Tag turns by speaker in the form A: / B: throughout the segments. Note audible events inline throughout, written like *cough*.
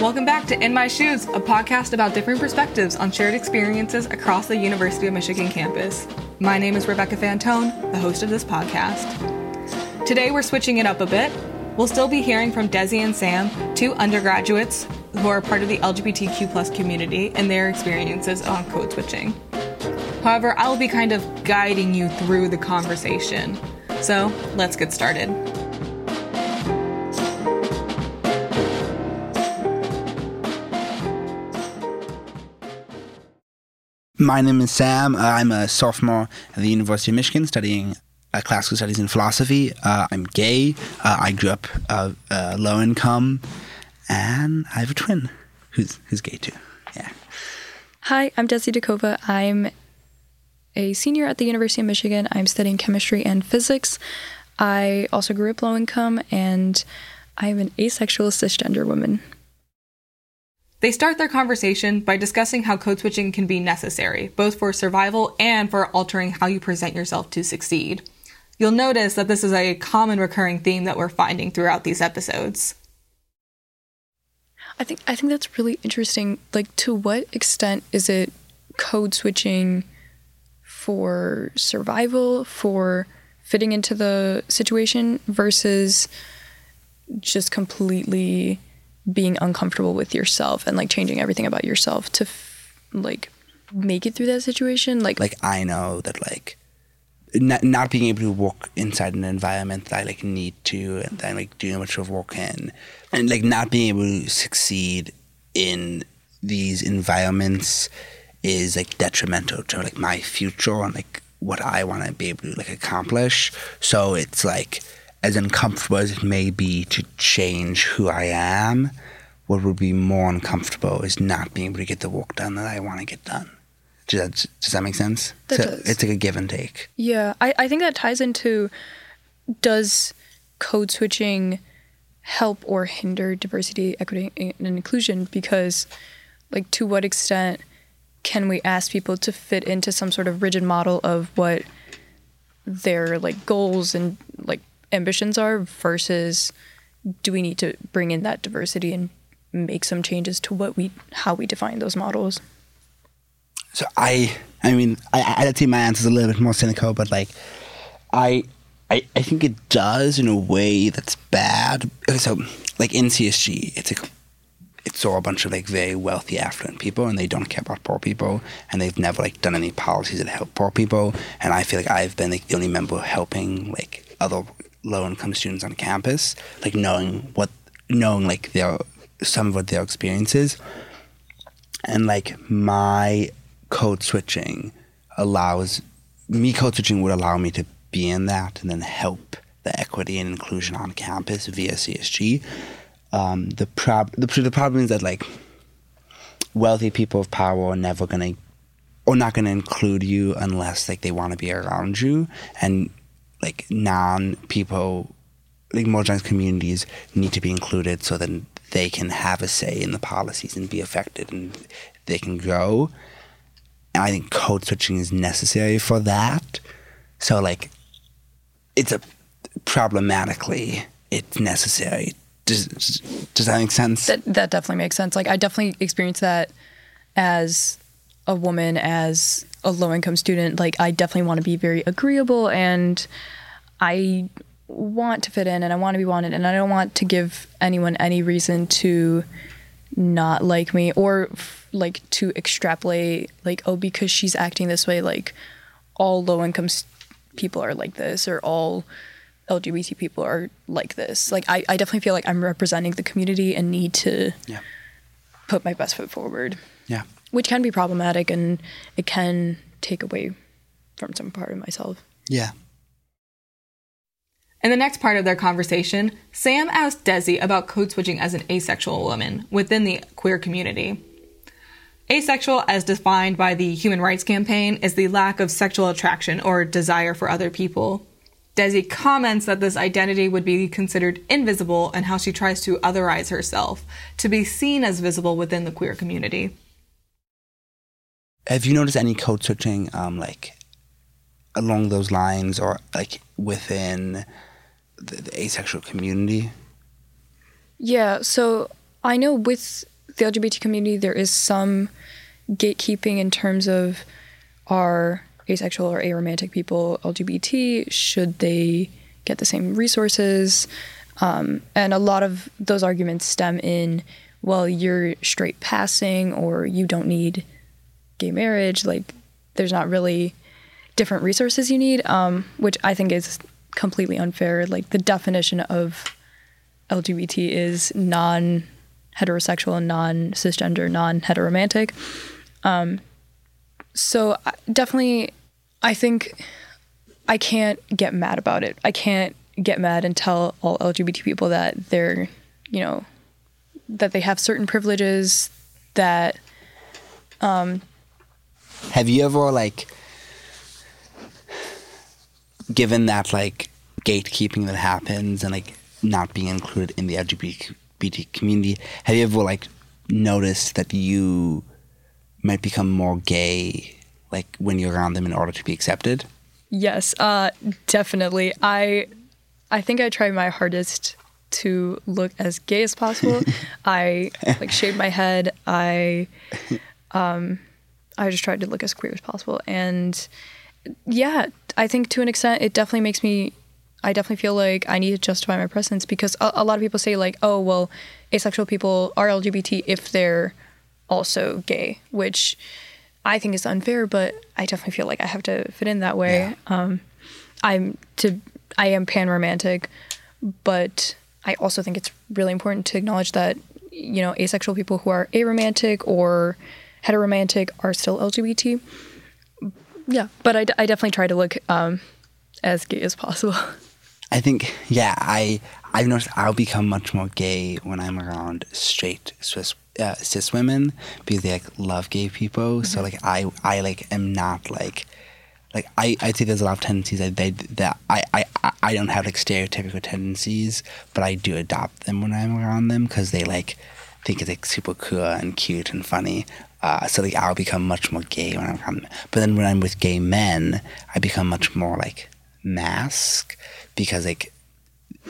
A: Welcome back to In My Shoes, a podcast about different perspectives on shared experiences across the University of Michigan campus. My name is Rebecca Fantone, the host of this podcast. Today we're switching it up a bit. We'll still be hearing from Desi and Sam, two undergraduates who are part of the LGBTQ plus community and their experiences on code switching. However, I'll be kind of guiding you through the conversation. So let's get started.
B: My name is Sam. I'm a sophomore at the University of Michigan studying uh, classical studies and philosophy. Uh, I'm gay. Uh, I grew up uh, uh, low income, and I have a twin who's who's gay too. Yeah.
C: Hi, I'm Desi Dakova. I'm a senior at the University of Michigan. I'm studying chemistry and physics. I also grew up low income, and I am an asexual cisgender woman.
A: They start their conversation by discussing how code switching can be necessary, both for survival and for altering how you present yourself to succeed. You'll notice that this is a common recurring theme that we're finding throughout these episodes.
C: I think I think that's really interesting. Like to what extent is it code switching for survival, for fitting into the situation versus just completely being uncomfortable with yourself and like changing everything about yourself to f- like make it through that situation like
B: Like I know that like not, not being able to work inside an environment that I like need to, and then like doing much of work in, and like not being able to succeed in these environments is like detrimental to like my future and like what I want to be able to like accomplish. So it's like as uncomfortable as it may be to change who I am, what would be more uncomfortable is not being able to get the work done that I want to get done. Does that, does that make sense?
C: That
B: so
C: does.
B: It's like a give and take.
C: Yeah, I, I think that ties into does code switching help or hinder diversity, equity, and inclusion? Because, like, to what extent can we ask people to fit into some sort of rigid model of what their like goals and like ambitions are versus do we need to bring in that diversity and make some changes to what we how we define those models?
B: So I, I mean, I, I'd say my answer is a little bit more cynical, but like, I, I, I think it does in a way that's bad. So like in CSG, it's like it's all a bunch of like very wealthy, affluent people, and they don't care about poor people, and they've never like done any policies that help poor people. And I feel like I've been like the only member helping like other low income students on campus, like knowing what, knowing like their some of what their experience is. and like my code switching allows me code switching would allow me to be in that and then help the equity and inclusion on campus via CSG. Um, the prob the, the problem is that like wealthy people of power are never gonna or not gonna include you unless like they want to be around you and like non people like marginalized communities need to be included so that they can have a say in the policies and be affected and they can grow. And I think code switching is necessary for that. So like it's a problematically it's necessary. Does does that make sense?
C: That that definitely makes sense. Like I definitely experienced that as a woman, as a low income student. Like I definitely want to be very agreeable and I want to fit in and I want to be wanted and I don't want to give anyone any reason to not like me or f- like to extrapolate like oh because she's acting this way like all low income s- people are like this or all LGBT people are like this. Like I, I definitely feel like I'm representing the community and need to
B: Yeah.
C: put my best foot forward,
B: Yeah.
C: Which can be problematic and it can take away from some part of myself.
B: Yeah.
A: In the next part of their conversation, Sam asked Desi about code switching as an asexual woman within the queer community. Asexual, as defined by the Human Rights Campaign, is the lack of sexual attraction or desire for other people. Desi comments that this identity would be considered invisible and how she tries to otherize herself to be seen as visible within the queer community.
B: Have you noticed any code switching, um, like along those lines, or like within the, the asexual community?
C: Yeah, so I know with the LGBT community, there is some gatekeeping in terms of are asexual or aromantic people LGBT? Should they get the same resources? Um, and a lot of those arguments stem in, well, you're straight passing or you don't need gay marriage. Like, there's not really different resources you need, um, which I think is completely unfair. Like, the definition of LGBT is non heterosexual, and non cisgender, non heteromantic. Um, so definitely, I think I can't get mad about it. I can't get mad and tell all LGBT people that they're, you know, that they have certain privileges that
B: Have you ever like given that like gatekeeping that happens and like not being included in the LGBT community? Have you ever like noticed that you might become more gay like when you're around them in order to be accepted?
C: Yes, uh, definitely. I I think I try my hardest to look as gay as possible. *laughs* I like shaved my head. I um I just tried to look as queer as possible. And yeah, I think to an extent it definitely makes me I definitely feel like I need to justify my presence because a, a lot of people say like, "Oh, well, asexual people are LGBT if they're also gay," which I think is unfair, but I definitely feel like I have to fit in that way. Um, I'm to I am pan romantic, but I also think it's really important to acknowledge that you know asexual people who are aromantic or heteromantic are still LGBT. Yeah, but I, d- I definitely try to look um, as gay as possible. *laughs*
B: I think, yeah, I I've noticed I'll become much more gay when I'm around straight Swiss uh, cis women because they like love gay people. So like I I like am not like like I I think there's a lot of tendencies that they that I I I don't have like stereotypical tendencies, but I do adopt them when I'm around them because they like think it's like super cool and cute and funny. Uh, so like I'll become much more gay when I'm. But then when I'm with gay men, I become much more like masc because like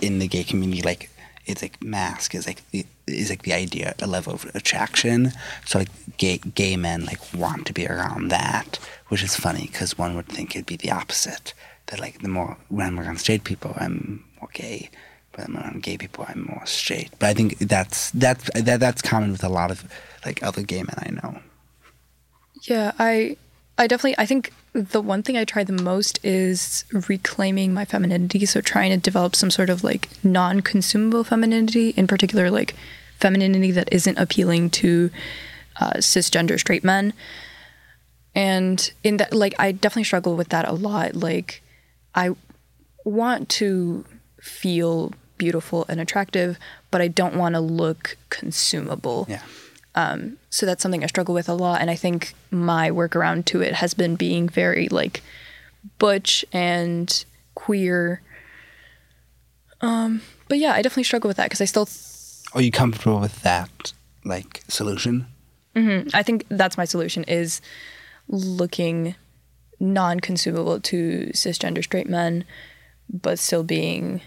B: in the gay community like it's like masc is like the- is like the idea a level of attraction so like gay gay men like want to be around that which is funny because one would think it'd be the opposite that like the more when i'm around straight people i'm more gay I'm around gay people i'm more straight but i think that's that's that, that's common with a lot of like other gay men i know
C: Yeah, I I definitely I think the one thing I try the most is reclaiming my femininity, so trying to develop some sort of like non-consumable femininity, in particular like femininity that isn't appealing to uh, cisgender straight men. And in that like I definitely struggle with that a lot. Like I want to feel beautiful and attractive, but I don't want to look consumable
B: yeah
C: so that's something I struggle with a lot. And I think my workaround to it has been being very like butch and queer. Um, but yeah, I definitely struggle with that because I still,
B: are you comfortable with that like solution
C: I think that's my solution is looking non-consumable to cisgender straight men, but still being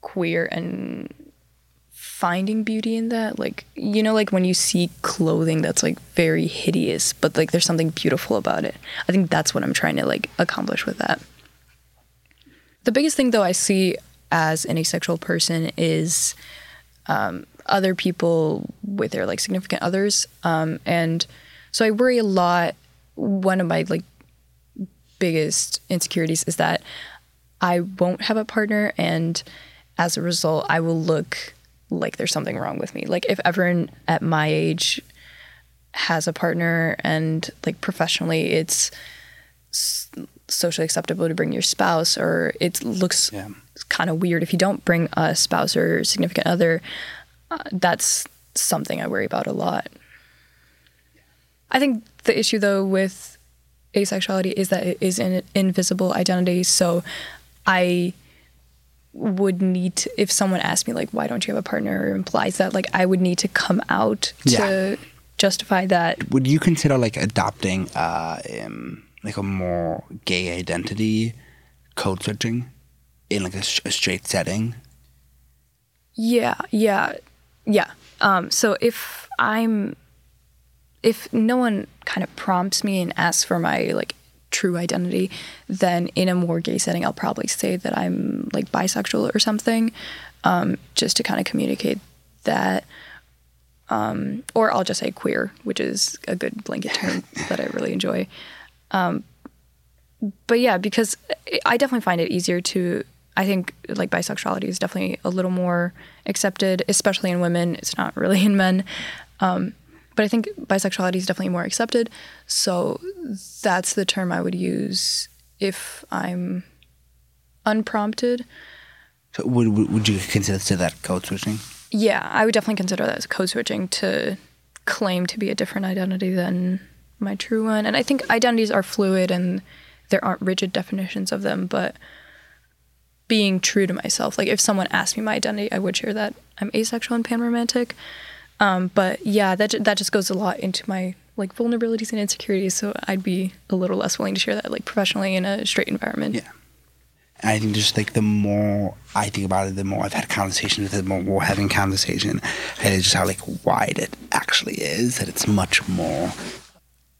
C: queer and finding beauty in that. Like, you know, like when you see clothing that's like very hideous, but like there's something beautiful about it. I think that's what I'm trying to like accomplish with that. The biggest thing though I see as an asexual person is um, other people with their like significant others. Um, and so I worry a lot. One of my like biggest insecurities is that I won't have a partner, and as a result, I will look like there's something wrong with me. Like if everyone at my age has a partner, and like professionally, it's socially acceptable to bring your spouse, or it looks
B: Yeah.
C: kind of weird if you don't bring a spouse or significant other. Uh, that's something I worry about a lot. I think the issue though with asexuality is that it is an invisible identity. So I would need to, if someone asked me like, why don't you have a partner or implies that, like I would need to come out to
B: Yeah.
C: justify that.
B: would you consider like adopting uh um, like a more gay identity code switching in like a straight setting
C: Yeah, yeah. Yeah. Um, so if I'm, if no one kind of prompts me and asks for my like true identity, then in a more gay setting, I'll probably say that I'm like bisexual or something, um, just to kind of communicate that. Um, or I'll just say queer, which is a good blanket term *laughs* that I really enjoy. Um, but yeah, because I definitely find it easier to. I think like bisexuality is definitely a little more accepted, especially in women. It's not really in men. Um, but I think bisexuality is definitely more accepted. So that's the term I would use if I'm unprompted.
B: So would, would would you consider that code switching?
C: Yeah, I would definitely consider that as code switching to claim to be a different identity than my true one. And I think identities are fluid and there aren't rigid definitions of them, but being true to myself. Like if someone asked me my identity, I would share that I'm asexual and panromantic. Um, but yeah, that that just goes a lot into my like vulnerabilities and insecurities. So I'd be a little less willing to share that like professionally in a straight environment.
B: Yeah. And I think just like the more I think about it, the more I've had conversations with it, the more we're having conversation, and it's just how like wide it actually is. That it's much more.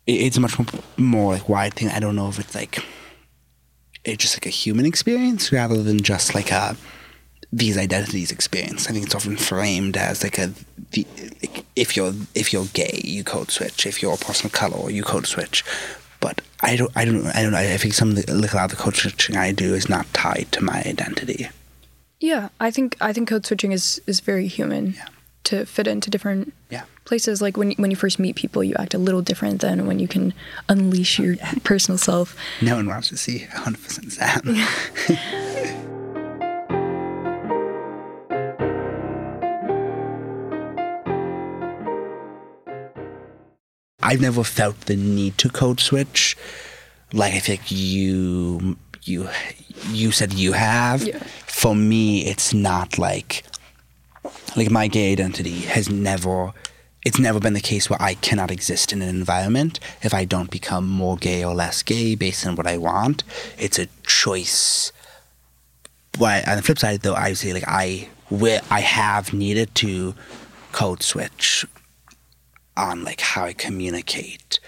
B: It's a much more, more like wide thing. I don't know if it's like it's just like a human experience rather than just like a these identities experience. I think it's often framed as like a the, like if you're if you're gay, you code switch. If you're a person of color, you code switch. But I don't I don't I don't know. I think some of the like a lot of the code switching I do is not tied to my identity.
C: Yeah, I think I think code switching is is very human
B: Yeah.
C: to fit into different
B: Yeah.
C: places. Like when when you first meet people, you act a little different than when you can unleash your *laughs* personal self.
B: No one wants to see 100% Sam. *laughs* I've never felt the need to code switch. Like I think you you you said you have.
C: Yeah.
B: For me, it's not like like my gay identity has never it's never been the case where I cannot exist in an environment if I don't become more gay or less gay based on what I want. It's a choice. But on the flip side, though, I would say like I where I have needed to code switch on like how I communicate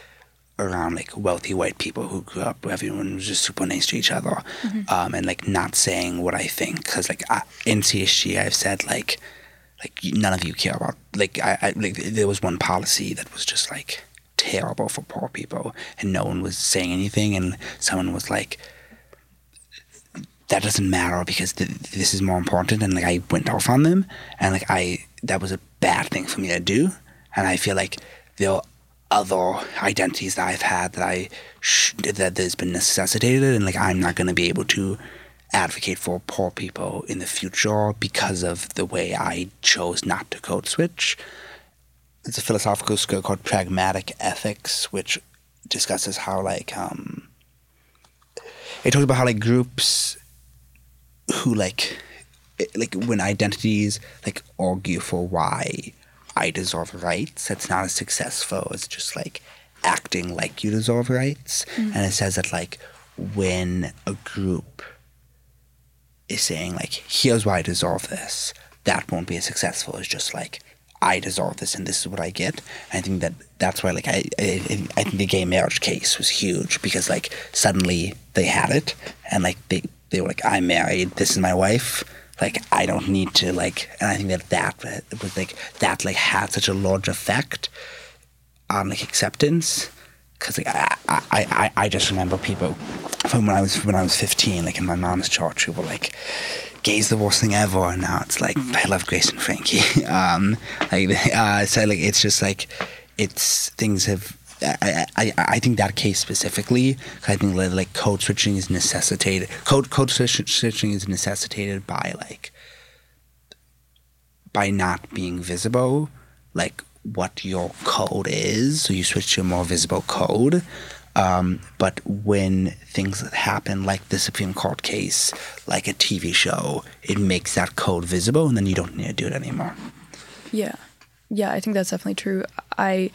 B: around like wealthy white people who grew up where everyone was just super nice to each other um, and like not saying what I think because like I, in CSG I've said like like none of you care about like I, I like there was one policy that was just like terrible for poor people and no one was saying anything and someone was like that doesn't matter because th- this is more important and like I went off on them and like I that was a bad thing for me to do and I feel like there are other identities that I've had that I sh- that there's been necessitated and like I'm not going to be able to advocate for poor people in the future because of the way I chose not to code switch. It's a philosophical school called pragmatic ethics, which discusses how like um it talks about how like groups who like like when identities like argue for why I deserve rights, It's not as successful as just like acting like you deserve rights. Mm-hmm. And it says that like when a group is saying like here's why I deserve this, that won't be as successful as just like I deserve this and this is what I get. I think that that's why like I I, I think the gay marriage case was huge because like suddenly they had it and like they they were like I'm married, this is my wife. Like I don't need to like, and I think that that was like that like had such a large effect on like acceptance. Because like I, I, I, I just remember people from when I was when I was 15 like in my mom's church who were like gay's the worst thing ever and now it's like I love Grace and Frankie. *laughs* Um like *laughs* uh, so like it's just like it's things have I, I, I think that case specifically, I think like, code switching is necessitated. Code code switching is necessitated by like by not being visible, like what your code is. So you switch to a more visible code. Um, but when things happen, like the Supreme Court case, like a TV show, it makes that code visible, and then you don't need to do it anymore.
C: Yeah. Yeah, I think that's definitely true. I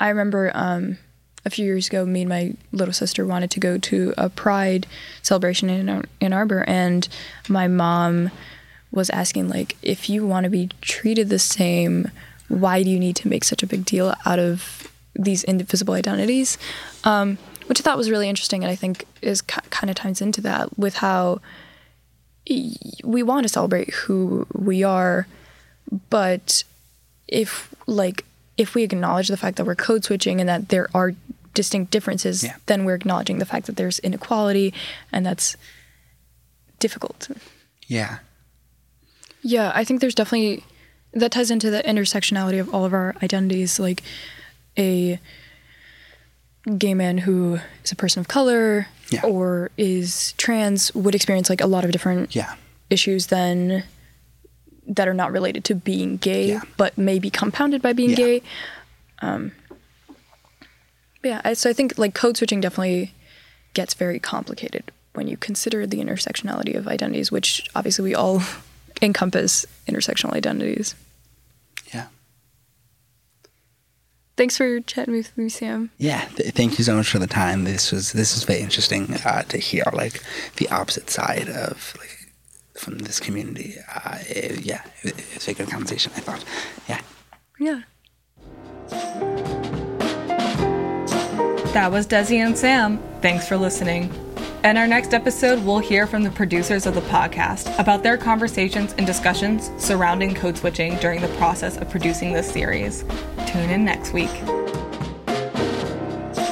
C: I remember um, a few years ago, me and my little sister wanted to go to a Pride celebration in Ann- Arbor, and my mom was asking like if you want to be treated the same why do you need to make such a big deal out of these indivisible identities? Um, which i thought was really interesting and i think is kind of ties into that with how we want to celebrate who we are but if like if we acknowledge the fact that we're code switching and that there are distinct differences
B: Yeah.
C: then we're acknowledging the fact that there's inequality and that's difficult
B: Yeah.
C: yeah i think there's definitely that ties into the intersectionality of all of our identities like a gay man who is a person of color
B: Yeah.
C: or is trans would experience like a lot of different
B: Yeah.
C: issues then that are not related to being gay
B: Yeah.
C: but may be compounded by being
B: Yeah.
C: gay um yeah I- so i think like code switching definitely gets very complicated when you consider the intersectionality of identities which obviously we all *laughs* encompass intersectional identities
B: Yeah.
C: thanks for chatting with me sam
B: Yeah, th- thank you so much for the time. This was this was very interesting uh, to hear like the opposite side of like from this community. Uh, yeah, it, it was a good conversation. I thought. Yeah.
C: yeah
A: That was Desi and Sam. Thanks for listening. In our next episode, we'll hear from the producers of the podcast about their conversations and discussions surrounding code switching during the process of producing this series. Tune in next week.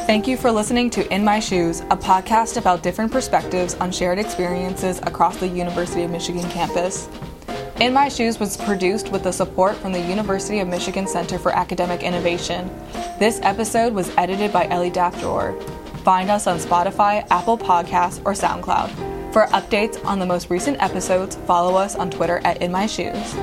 A: Thank you for listening to In My Shoes, a podcast about different perspectives on shared experiences across the University of Michigan campus. In My Shoes was produced with the support from the University of Michigan Center for Academic Innovation. This episode was edited by Ellie Daffdor. Find us on Spotify, Apple Podcasts, or SoundCloud. For updates on the most recent episodes, follow us on Twitter at In My Shoes.